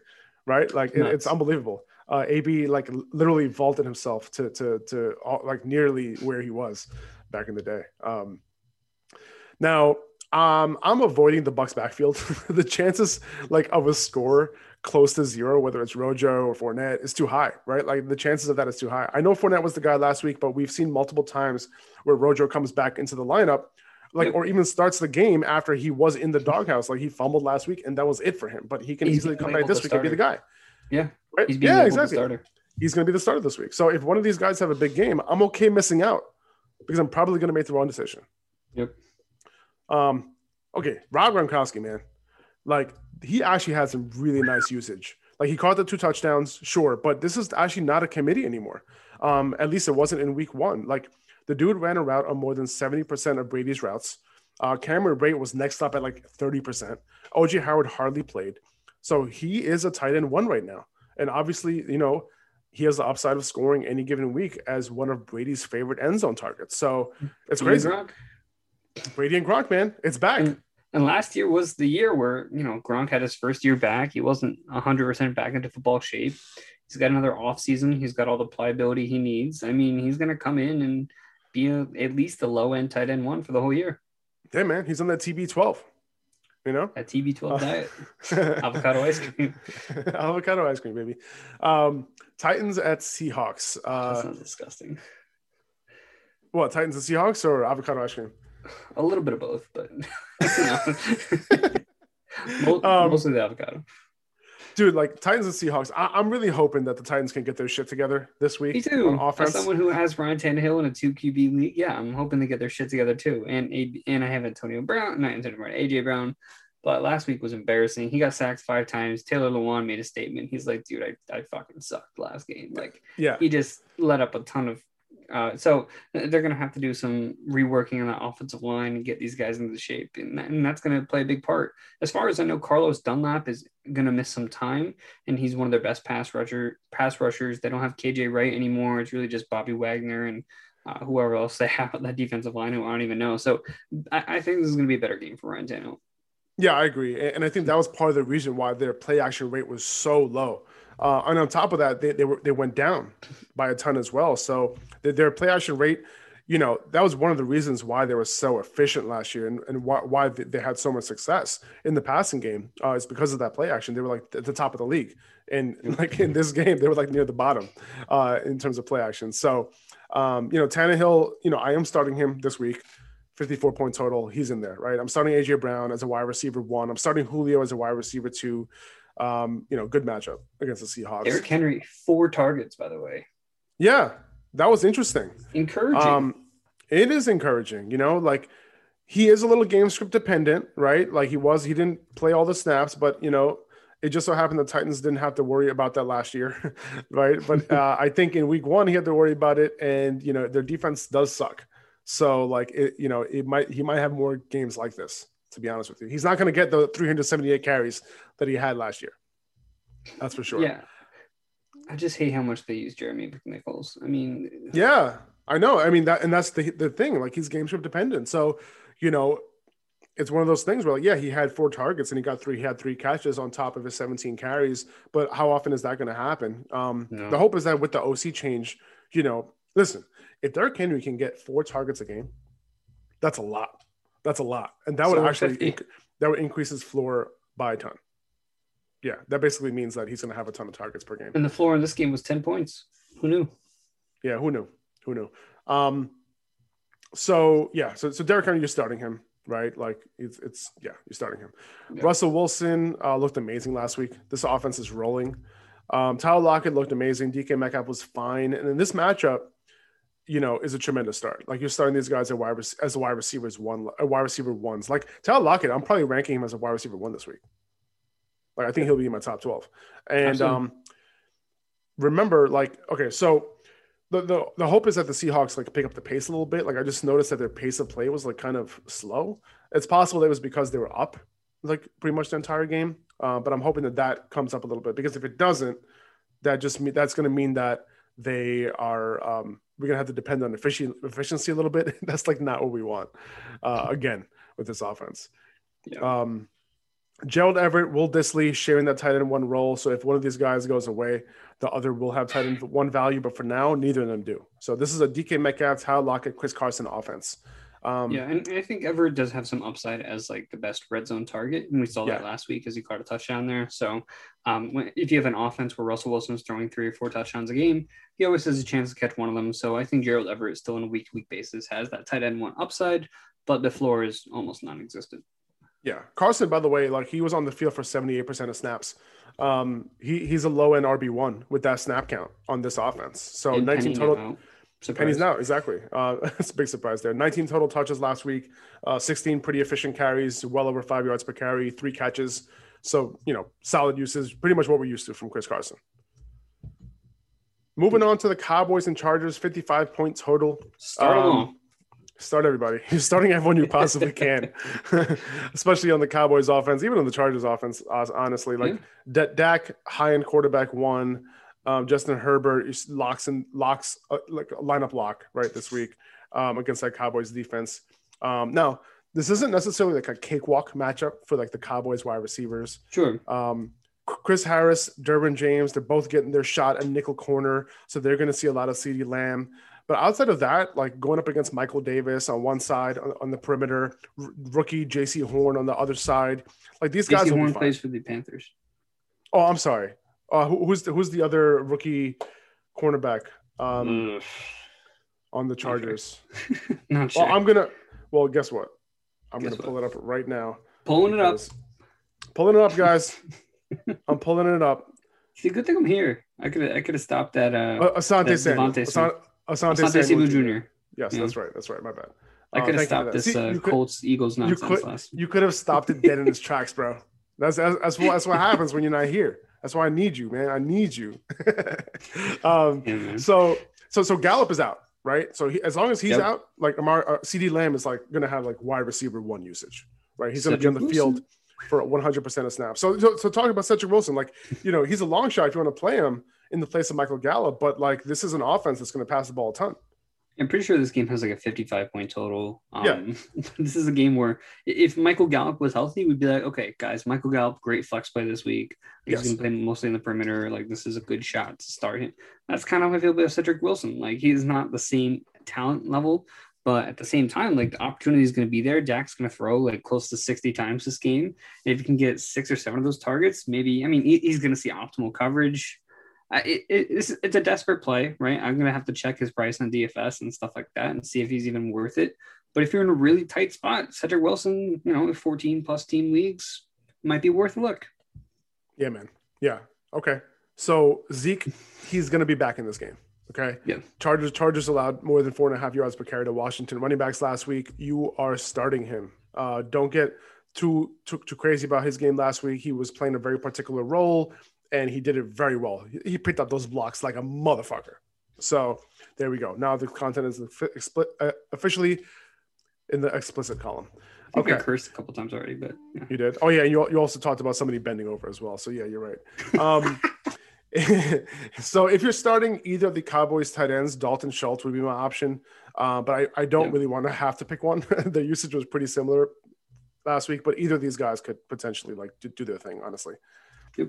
right? Like it, it's unbelievable. Uh, AB like literally vaulted himself to to to all, like nearly where he was back in the day. Um, now, um, I'm avoiding the Bucks backfield. the chances like of a score close to zero, whether it's Rojo or Fournette, is too high, right? Like the chances of that is too high. I know Fournette was the guy last week, but we've seen multiple times where Rojo comes back into the lineup, like or even starts the game after he was in the doghouse. Like he fumbled last week, and that was it for him. But he can he's easily come back this week and be the guy. Yeah, right. yeah, exactly. He's going to be the starter this week. So if one of these guys have a big game, I'm okay missing out because I'm probably going to make the wrong decision. Yep. Um, okay, Rob Gronkowski, man, like he actually had some really nice usage. Like he caught the two touchdowns, sure, but this is actually not a committee anymore. Um, at least it wasn't in week one. Like the dude ran a route on more than 70% of Brady's routes. Uh, Cameron Brate was next up at like 30%. OJ Howard hardly played. So he is a tight end one right now. And obviously, you know, he has the upside of scoring any given week as one of Brady's favorite end zone targets. So it's crazy. Gronk. Brady and Gronk, man, it's back. And, and, last year was the year where you know Gronk had his first year back. He wasn't hundred percent back into football shape. He's got another off season. He's got all the pliability he needs. I mean, he's going to come in and be a, at least a low end tight end one for the whole year. Yeah, man, he's on that TB12. You know, that TB12 uh, diet, avocado ice cream, avocado ice cream, baby. Um, Titans at Seahawks. Uh, that sounds disgusting. What Titans and Seahawks or avocado ice cream? A little bit of both, but um, mostly the avocado. Dude, like Titans and Seahawks, I- am really hoping that the Titans can get their shit together this week. Me too. On offense. As someone who has Ryan Tannehill in a two QB league, yeah, I'm hoping they get their shit together too. And and I have Antonio Brown, not Antonio Brown, AJ Brown. But last week was embarrassing. He got sacked five times. Taylor Lewan made a statement. He's like, dude, I, I fucking sucked last game. Like, yeah, he just let up a ton of uh, so they're going to have to do some reworking on the offensive line and get these guys into shape, and, that, and that's going to play a big part. As far as I know, Carlos Dunlap is going to miss some time, and he's one of their best pass rusher pass rushers. They don't have KJ Wright anymore. It's really just Bobby Wagner and uh, whoever else they have on that defensive line who I don't even know. So I, I think this is going to be a better game for Ryan Tannehill. Yeah, I agree, and I think that was part of the reason why their play action rate was so low. Uh, and on top of that, they, they were they went down by a ton as well. So their play action rate, you know, that was one of the reasons why they were so efficient last year and, and why, why they had so much success in the passing game. Uh, is because of that play action. They were like at the top of the league, and like in this game, they were like near the bottom uh, in terms of play action. So, um, you know, Tannehill, you know, I am starting him this week. 54 point total. He's in there, right? I'm starting AJ Brown as a wide receiver one. I'm starting Julio as a wide receiver two. Um, you know, good matchup against the Seahawks. Derrick Henry, four targets, by the way. Yeah, that was interesting. Encouraging. Um, it is encouraging, you know, like he is a little game script dependent, right? Like he was, he didn't play all the snaps, but you know, It just so happened the Titans didn't have to worry about that last year, right? But uh, I think in week one he had to worry about it, and you know their defense does suck. So like it, you know, it might he might have more games like this. To be honest with you, he's not going to get the 378 carries that he had last year. That's for sure. Yeah. I just hate how much they use Jeremy McNichols. I mean, Yeah, I know. I mean that, and that's the the thing. Like he's game script dependent. So, you know, it's one of those things where like, yeah, he had four targets and he got three. He had three catches on top of his 17 carries. But how often is that going to happen? Um, No. The hope is that with the OC change, you know, listen, if Derrick Henry can get four targets a game, that's a lot. That's a lot, and that would actually inc- that would increase his floor by a ton. Yeah, that basically means that he's going to have a ton of targets per game. and the floor in this game was 10 points. Who knew? Yeah, who knew? Who knew? Um, so yeah, so so Derrick Henry, you're starting him, right? Like it's it's yeah, you're starting him. Yeah. Russell Wilson uh, looked amazing last week. This offense is rolling. Um, Tyler Lockett looked amazing. DK Metcalf was fine, and in this matchup, you know, is a tremendous start. Like you're starting these guys at wide as a wide receivers one, a wide receiver ones. Like Tyler Lockett, I'm probably ranking him as a wide receiver one this week. Like I think he'll be in my top twelve. And Absolutely. um, remember, like okay, so the, the the hope is that the Seahawks like pick up the pace a little bit. Like I just noticed that their pace of play was like kind of slow. It's possible that it was because they were up like pretty much the entire game. Uh, but I'm hoping that that comes up a little bit because if it doesn't, that just mean that's going to mean that they are um, we're going to have to depend on efficiency efficiency a little bit. that's like not what we want uh, again with this offense. Yeah. Um, Gerald Everett, Will Dissly sharing that tight end one role. So if one of these guys goes away, the other will have tight end one value. But for now, neither of them do. So this is a DK Metcalf, Tyler Lockett, Chris Carson offense. Um, yeah, and I think Everett does have some upside as like the best red zone target, and we saw that last week as he caught a touchdown there. So, um, when, if you have an offense where Russell Wilson's throwing three or four touchdowns a game, he always has a chance to catch one of them. So, I think Gerald Everett still on a week to week basis has that tight end one upside, but the floor is almost non-existent. Yeah, Carson. By the way, like he was on the field for seventy eight percent of snaps. Um, he he's a low end RB one with that snap count on this offense. So And nineteen total. now out. And he's now exactly. Uh, it's a big surprise there. 19 total touches last week, uh, 16 pretty efficient carries, well over five yards per carry, three catches. So you know, solid usage. Pretty much what we're used to from Chris Carson. Moving on to the Cowboys and Chargers, 55 point total. Start them Um. Start everybody. You're starting everyone you possibly can, especially on the Cowboys offense, even on the Chargers offense. Honestly, like D- Dak, high end quarterback one. Um, Justin Herbert locks and locks uh, like a lineup lock right this week um, against that Cowboys defense. Um, now, this isn't necessarily like a cakewalk matchup for like the Cowboys wide receivers. Sure. Um, Chris Harris, Derwin James, they're both getting their shot at nickel corner, so they're going to see a lot of CeeDee Lamb. But outside of that, like going up against Michael Davis on one side on, on the perimeter, r- rookie Jaycee Horn on the other side, like these guys JC will be Horn plays for the Panthers. Oh, I'm sorry. Uh, who, who's the, who's the other rookie cornerback um, on the Chargers? Not sure. Well, I'm gonna. Well, guess what? I'm Guess gonna pull it up right now. Pulling it up. Pulling it up, guys. I'm pulling it up. See, good thing I'm here. I could I could have stopped that. Uh, Uh, Asante That's Samuel. Asante, Asante, Asante Samuel Samuel Jr. Yes, Yeah. that's right. That's right. My bad. I Uh, could have you for stopped this See, uh, could- Colts Eagles You nonsense could, last. you could have stopped it dead in its tracks, bro. That's, that's that's what that's what happens when you're not here. That's why I need you, man. I need you. um, Yeah, so so so Gallup is out, right? So he, as long as he's Yep. out, like Amar, uh, CeeDee Lamb is like gonna have like wide receiver one usage, right? He's gonna be on the field for 100 percent of snaps. So, so so talking about Cedric Wilson, like you know he's a long shot if you want to play him in the place of Michael Gallup, but like this is an offense that's gonna pass the ball a ton. I'm pretty sure this game has like a 55 point total. Um, Yeah. this is a game where if Michael Gallup was healthy, we'd be like, okay, guys, Michael Gallup, great flex play this week. He's Yes. going to play mostly in the perimeter. Like, this is a good shot to start him. That's kind of how I feel about Cedric Wilson. Like, he's not the same talent level, but at the same time, like, the opportunity is going to be there. Dak's going to throw like close to 60 times this game. And if you can get six or seven of those targets, maybe, I mean, he's going to see optimal coverage. It, it, it's, it's a desperate play, right? I'm gonna have to check his price on DFS and stuff like that and see if he's even worth it. But if you're in a really tight spot, Cedric Wilson, you know, 14 plus team leagues might be worth a look. Yeah, man. Yeah. Okay. So Zeke, he's going to be back in this game. Okay. Yeah. Chargers Chargers allowed more than four and a half yards per carry to Washington running backs last week. You are starting him. Uh, don't get too too too crazy about his game last week. He was playing a very particular role, and he did it very well. He- picked up those blocks like a motherfucker. So there we go. Now the content is expli- uh, officially in the explicit column. I think I Okay. cursed a couple times already, but yeah. You did. Oh yeah, you you also talked about somebody bending over as well. So yeah, you're right. Um, so if you're starting either of the Cowboys tight ends, Dalton Schultz would be my option. Uh, but I, I don't Yeah. really want to have to pick one. the usage was pretty similar last week, but either of these guys could potentially like do, do their thing, honestly. Yep.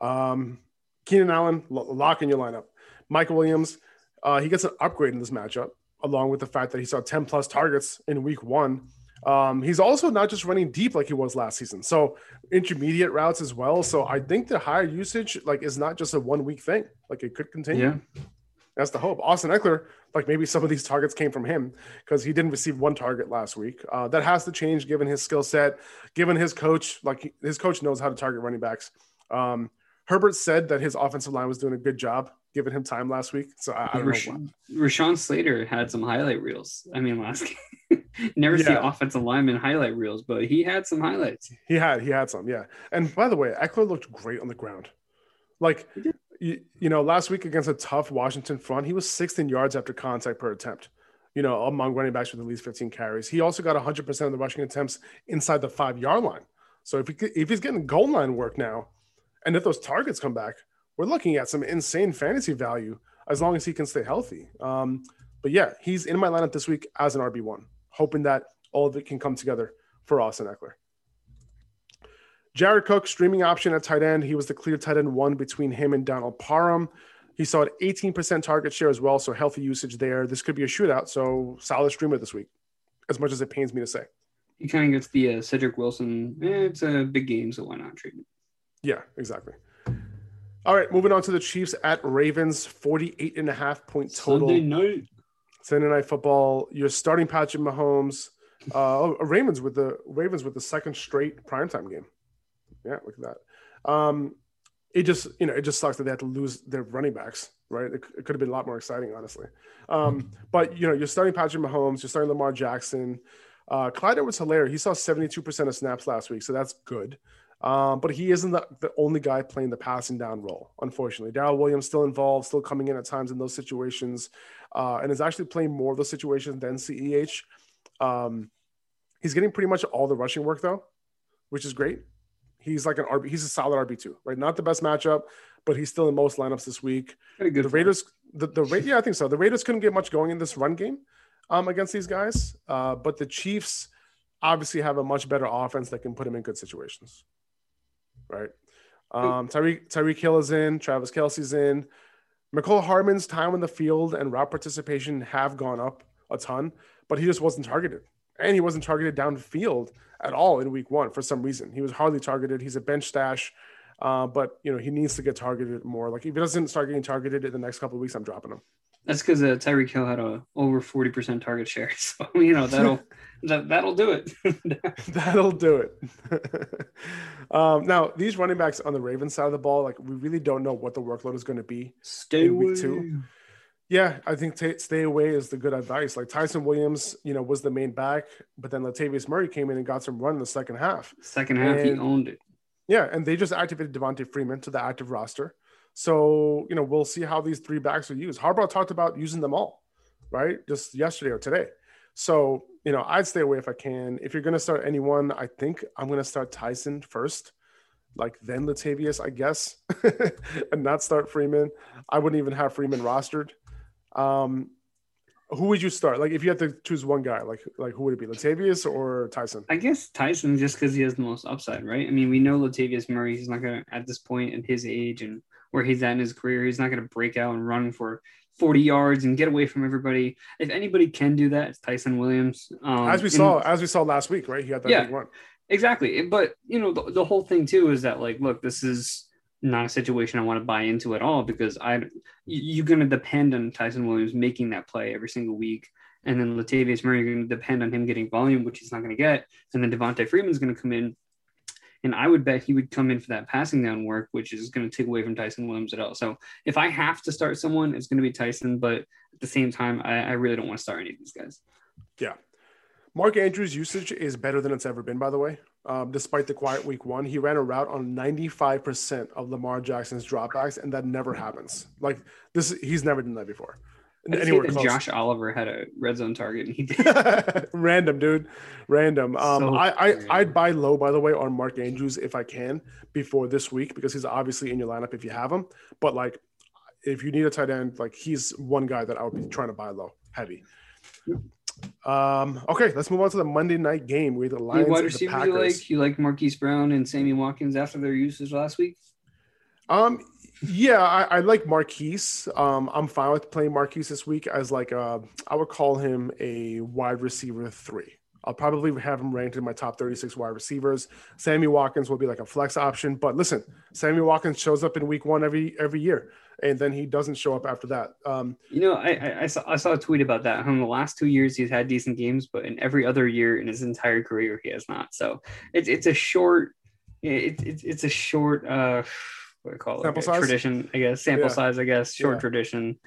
Um, Keenan Allen, lo- lock in your lineup. Michael Williams, uh, he gets an upgrade in this matchup, along with the fact that he saw 10 plus targets in week one. Um, he's also not just running deep like he was last season. So intermediate routes as well. So I think the higher usage like is not just a one week thing. Like it could continue. yeah, That's the hope. Austin Ekeler, like maybe some of these targets came from him because he didn't receive one target last week. Uh, that has to change given his skill set, given his coach. Like his coach knows how to target running backs. Um, Herbert said that his offensive line was doing a good job giving him time last week. So I, I don't know. Why. Rashawn Slater had some highlight reels. I mean, last game. Never see Yeah. offensive lineman highlight reels, but he had some highlights. He had he had some, yeah. And by the way, Ekeler looked great on the ground. Like you, you know, last week against a tough Washington front, he was 16 yards after contact per attempt. You know, among running backs with at least 15 carries. He also got 100% of the rushing attempts inside the five yard line. So if he if he's getting goal line work now, and if those targets come back, we're looking at some insane fantasy value as long as he can stay healthy. Um, but yeah, he's in my lineup this week as an RB one, hoping that all of it can come together for Austin Ekeler. Jared Cook, streaming option at tight end. He was the clear tight end one between him and Donald Parham. He saw an 18% target share as well, so healthy usage there. This could be a shootout, so solid streamer this week, as much as it pains me to say. He kind of gets the uh, Cedric Wilson. Eh, it's a big game, so why not treatment? Yeah, exactly. All right, moving on to the Chiefs at Ravens, 48 and a half point total. Sunday night. Sunday night football. You're starting Patrick Mahomes. Uh, oh, Ravens with the Ravens with the second straight primetime game. Yeah, look at that. Um, it just you know it just sucks that they had to lose their running backs. Right, it, it could have been a lot more exciting, honestly. Um, but you know you're starting Patrick Mahomes. You're starting Lamar Jackson. Uh, Clyde Edwards-Helaire, he saw 72% of snaps last week, so that's good. Um, but he isn't the, the only guy playing the passing down role, unfortunately. Darrel Williams still involved, still coming in at times in those situations, uh, and is actually playing more of those situations than CEH. Um, he's getting pretty much all the rushing work though, which is great. He's like an RB. He's a solid RB two, right? Not the best matchup, but he's still in most lineups this week. A good The. Raiders, the the Ra- yeah, I think so. The Raiders couldn't get much going in this run game um, against these guys, uh, but the Chiefs obviously have a much better offense that can put him in good situations, right? Um, Tyreek Tyreek Hill is in, Travis Kelce's in, Mecole Hardman's time on the field and route participation have gone up a ton, but he just wasn't targeted, and he wasn't targeted downfield at all in Week One for some reason. He was hardly targeted. He's a bench stash. Uh, but you know he needs to get targeted more. Like if he doesn't start getting targeted in the next couple of weeks, I'm dropping him. That's because uh, Tyreek Hill had a over forty percent target share. So you know that'll that, that'll do it. That'll do it. um, now, these running backs on the Ravens side of the ball, like we really don't know what the workload is going to be. Stay In week away. two. Yeah, I think ta stay away is the good advice. Like Ty'Son Williams, you know, was the main back, but then Latavius Murray came in and got some run in the second half. Second half, he owned it. Yeah, and they just activated Devonta Freeman to the active roster. So, you know, we'll see how these three backs are used. Harbaugh talked about using them all, right? Just yesterday or today. So, you know, I'd stay away if I can. If you're going to start anyone, I think I'm going to start Ty'Son first, like then Latavius, I guess, and not start Freeman. I wouldn't even have Freeman rostered. Um, who would you start? Like, if you had to choose one guy, like, like who would it be, Latavius or Ty'Son? I guess Ty'Son just because he has the most upside, right? I mean, we know Latavius Murray. He's not gonna at this point at his age and where he's at in his career, he's not gonna break out and run for 40 yards and get away from everybody. If anybody can do that, it's Ty'Son Williams. Um, As we and- saw, as we saw last week, right? He had that Yeah. big run. Exactly. But, you know, the, the whole thing too is that, like, look, this is not a situation I want to buy into at all because I, you- you're going to depend on Ty'Son Williams making that play every single week. And then Latavius Murray, you're going to depend on him getting volume, which he's not going to get. And then Devonta Freeman's going to come in. And I would bet he would come in for that passing down work, which is going to take away from Ty'Son Williams at all. So if I have to start someone, it's going to be Ty'Son. But at the same time, I, I really don't want to start any of these guys. Yeah. Mark Andrews' usage is better than it's ever been, by the way. Um, despite the quiet week one, he ran a route on 95% of Lamar Jackson's dropbacks, and that never happens. Like this, he's never done that before. Anywhere close. Josh Oliver had a red zone target, and he did. Random, dude. Random. Um, so I, I I'd buy low, by the way, on Mark Andrews if I can before this week because he's obviously in your lineup if you have him. But like, if you need a tight end, like he's one guy that I would be trying to buy low, heavy. Um, okay, let's move on to the Monday night game with the Lions. Wide receiver you like? You like Marquise Brown and Sammy Watkins after their uses last week? Um, yeah, I, I like Marquise. Um, I'm fine with playing Marquise this week as like a, I would call him a wide receiver three. I'll probably have him ranked in my top 36 wide receivers. Sammy Watkins will be like a flex option, but listen, Sammy Watkins shows up in week one every every year and then he doesn't show up after that. Um, you know, I, I, saw I saw a tweet about that. In the last two years, he's had decent games, but in every other year in his entire career, he has not. So it's it's a short, it's it's, it's a short, uh, what you call it? Sample size? Tradition, I guess. Sample yeah. size, I guess. Short yeah. tradition.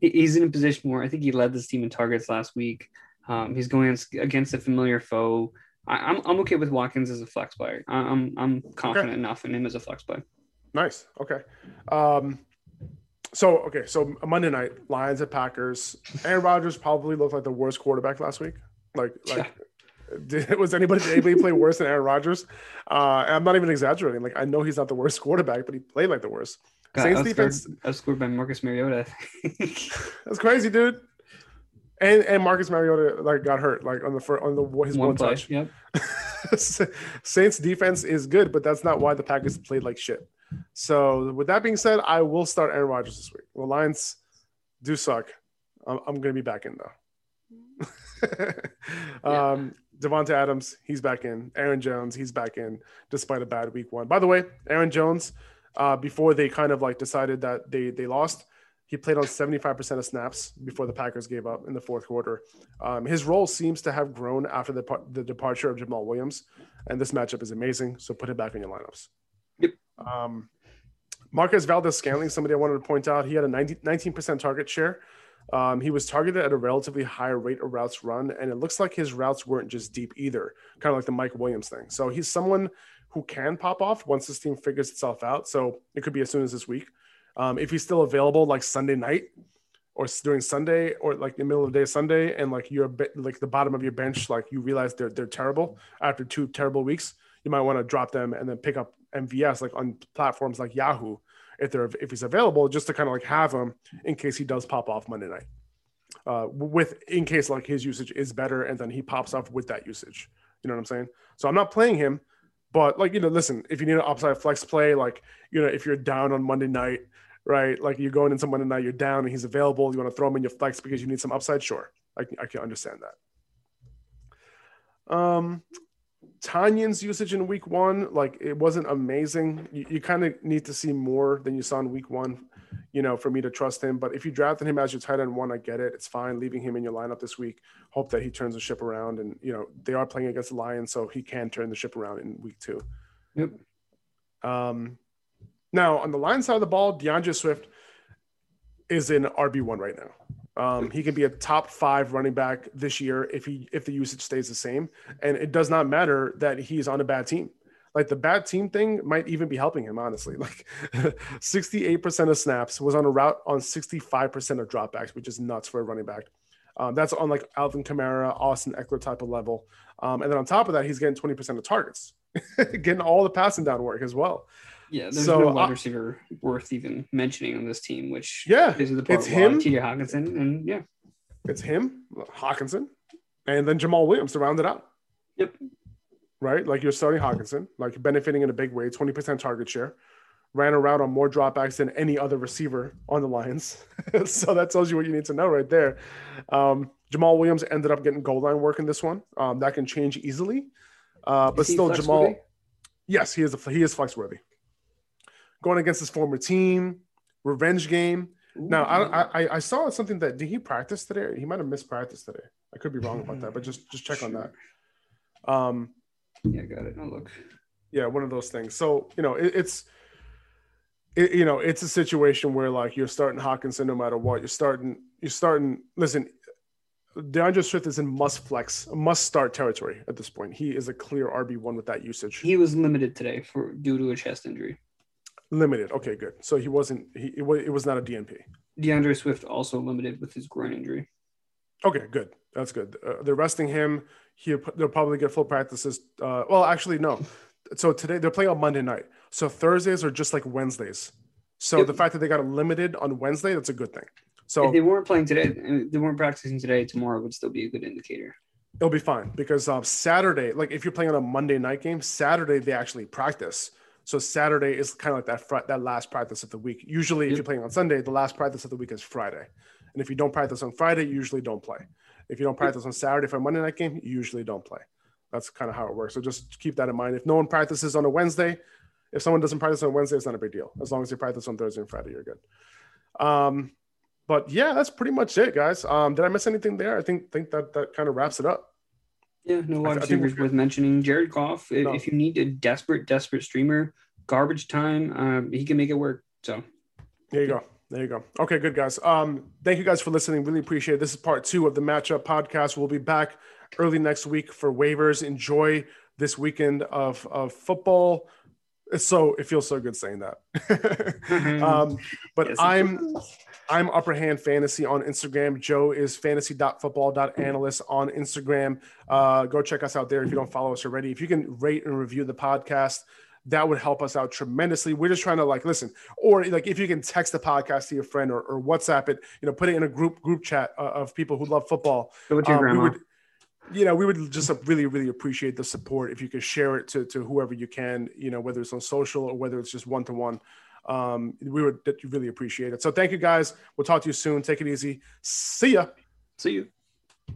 He's in a position where I think he led this team in targets last week. Um, he's going against a familiar foe. I, am I'm, I'm okay with Watkins as a flex player. I'm I'm confident okay. enough in him as a flex play. Nice. Okay. Um, so okay, so Monday night, Lions at Packers. Aaron Rodgers probably looked like the worst quarterback last week. Like, like did, was anybody able to play worse than Aaron Rodgers? Uh, I'm not even exaggerating. Like, I know he's not the worst quarterback, but he played like the worst. God, Saints defense outscored by Marcus Mariota. That's crazy, dude. And and Marcus Mariota like got hurt like on the first, on the his one, one touch. Yep. Saints defense is good, but that's not why the Packers played like shit. So with that being said, I will start Aaron Rodgers this week. The Lions do suck. I'm, I'm going to be back in though. um, Davante Adams, he's back in. Aaron Jones, he's back in, despite a bad week one. By the way, Aaron Jones, uh, before they kind of like decided that they they lost, he played on 75% of snaps before the Packers gave up in the fourth quarter. Um, his role seems to have grown after the, the departure of Jamaal Williams, and this matchup is amazing. So put it back in your lineups. Yep. Um, Marquez Valdes-Scantling, somebody I wanted to point out, he had a 90, 19% target share. Um, he was targeted at a relatively higher rate of routes run, and it looks like his routes weren't just deep either, kind of like the Mike Williams thing. So he's someone who can pop off once this team figures itself out. So it could be as soon as this week. Um, if he's still available, like Sunday night or during Sunday or like the middle of the day Sunday, and like you're like the bottom of your bench, like you realize they're they're terrible after two terrible weeks, you might want to drop them and then pick up MVS like on platforms like Yahoo if they're if he's available, just to kind of like have him in case he does pop off Monday night. Uh, with in case like his usage is better and then he pops off with that usage. You know what I'm saying? So I'm not playing him, but like you know, listen, if you need an upside flex play, like you know, if you're down on Monday night, right? Like you're going into Monday night, you're down and he's available, you want to throw him in your flex because you need some upside. Sure, I I can understand that. Um, Tonyan's usage in week one, like it wasn't amazing. You, you kind of need to see more than you saw in week one, you know, for me to trust him. But if you drafted him as your tight end one, I get it. It's fine leaving him in your lineup this week. Hope that he turns the ship around. And, you know, they are playing against the Lions, so he can turn the ship around in week two. Yep. Um, now, on the line side of the ball, D'Andre Swift is in RB1 right now. Um, he can be a top five running back this year if he if the usage stays the same, and it does not matter that he's on a bad team. Like the bad team thing might even be helping him, honestly. Like 68% of snaps was on a route on 65% of dropbacks, which is nuts for a running back. Um, that's on like Alvin Kamara, Austin Ekeler type of level. Um, and then on top of that, he's getting 20% of targets, getting all the passing down work as well. Yeah, there's so, no wide receiver worth even mentioning on this team, which yeah, is the part it's him, T.J. Hockenson, and yeah, it's him, Hockenson, and then Jamaal Williams to round it out. Yep. Right, like you're starting Hockenson, like benefiting in a big way, 20% target share, ran around on more dropbacks than any other receiver on the Lions. so that tells you what you need to know right there. Um, Jamaal Williams ended up getting goal line work in this one. Um, that can change easily, uh, but still, Jamaal. Yes, he is. A, he is flex worthy going against his former team, revenge game. Ooh. Now, I, I I saw something that did he practice today? He might have missed practice today. I could be wrong about that, but just just check on that. Um, yeah, got it. I'll look. Yeah, one of those things. So you know, it, it's it, you know, it's a situation where like you're starting Hockenson no matter what. You're starting. You're starting. Listen, D'Andre Swift is in must flex, must start territory at this point. He is a clear RB one with that usage. He was limited today for due to a chest injury. Limited. Okay, good. So he wasn't. He it was, it was not a DNP. DeAndre Swift also limited with his groin injury. Okay, good. That's good. Uh, they're resting him. He they'll probably get full practices. Uh, well, actually, no. So today they're playing on Monday night. So Thursdays are just like Wednesdays. So Yep. the fact that they got a limited on Wednesday, that's a good thing. if So they weren't playing today, they weren't practicing today, tomorrow would still be a good indicator. it'll be fine because um, Saturday, like if you're playing on a Monday night game, Saturday they actually practice. So Saturday is kind of like that fr- that last practice of the week. Usually, if you're playing on Sunday, the last practice of the week is Friday. And if you don't practice on Friday, you usually don't play. If you don't practice on Saturday for a Monday night game, you usually don't play. That's kind of how it works. So just keep that in mind. If no one practices on a Wednesday, if someone doesn't practice on Wednesday, it's not a big deal. As long as they practice on Thursday and Friday, you're good. Um, but yeah, that's pretty much it, guys. Um, did I miss anything there? I think think that that kind of wraps it up. Yeah, no wide th- I think we're receivers worth mentioning. Jared Goff, No. if you need a desperate, desperate streamer, garbage time, um, he can make it work. So There you go. There you go. Okay, good guys. Um, thank you guys for listening. Really appreciate it. This is part two of the matchup podcast. We'll be back early next week for waivers. Enjoy this weekend of of football. It's so it feels so good saying that. um, but Yes, I'm. I'm Upper Hand Fantasy on Instagram. Joe is fantasy.football.analyst on Instagram. Uh, go check us out there if you don't follow us already. If you can rate and review the podcast, that would help us out tremendously. We're just trying to like listen, or like if you can text the podcast to your friend or, or WhatsApp it, you know, put it in a group group chat uh, of people who love football. Go your Um, grandma. would, you know, we would just really, really appreciate the support if you could share it to, to whoever you can, you know, whether it's on social or whether it's just one to one. Um, we would really appreciate it. So thank you guys. We'll talk to you soon. Take it easy. See ya. See you.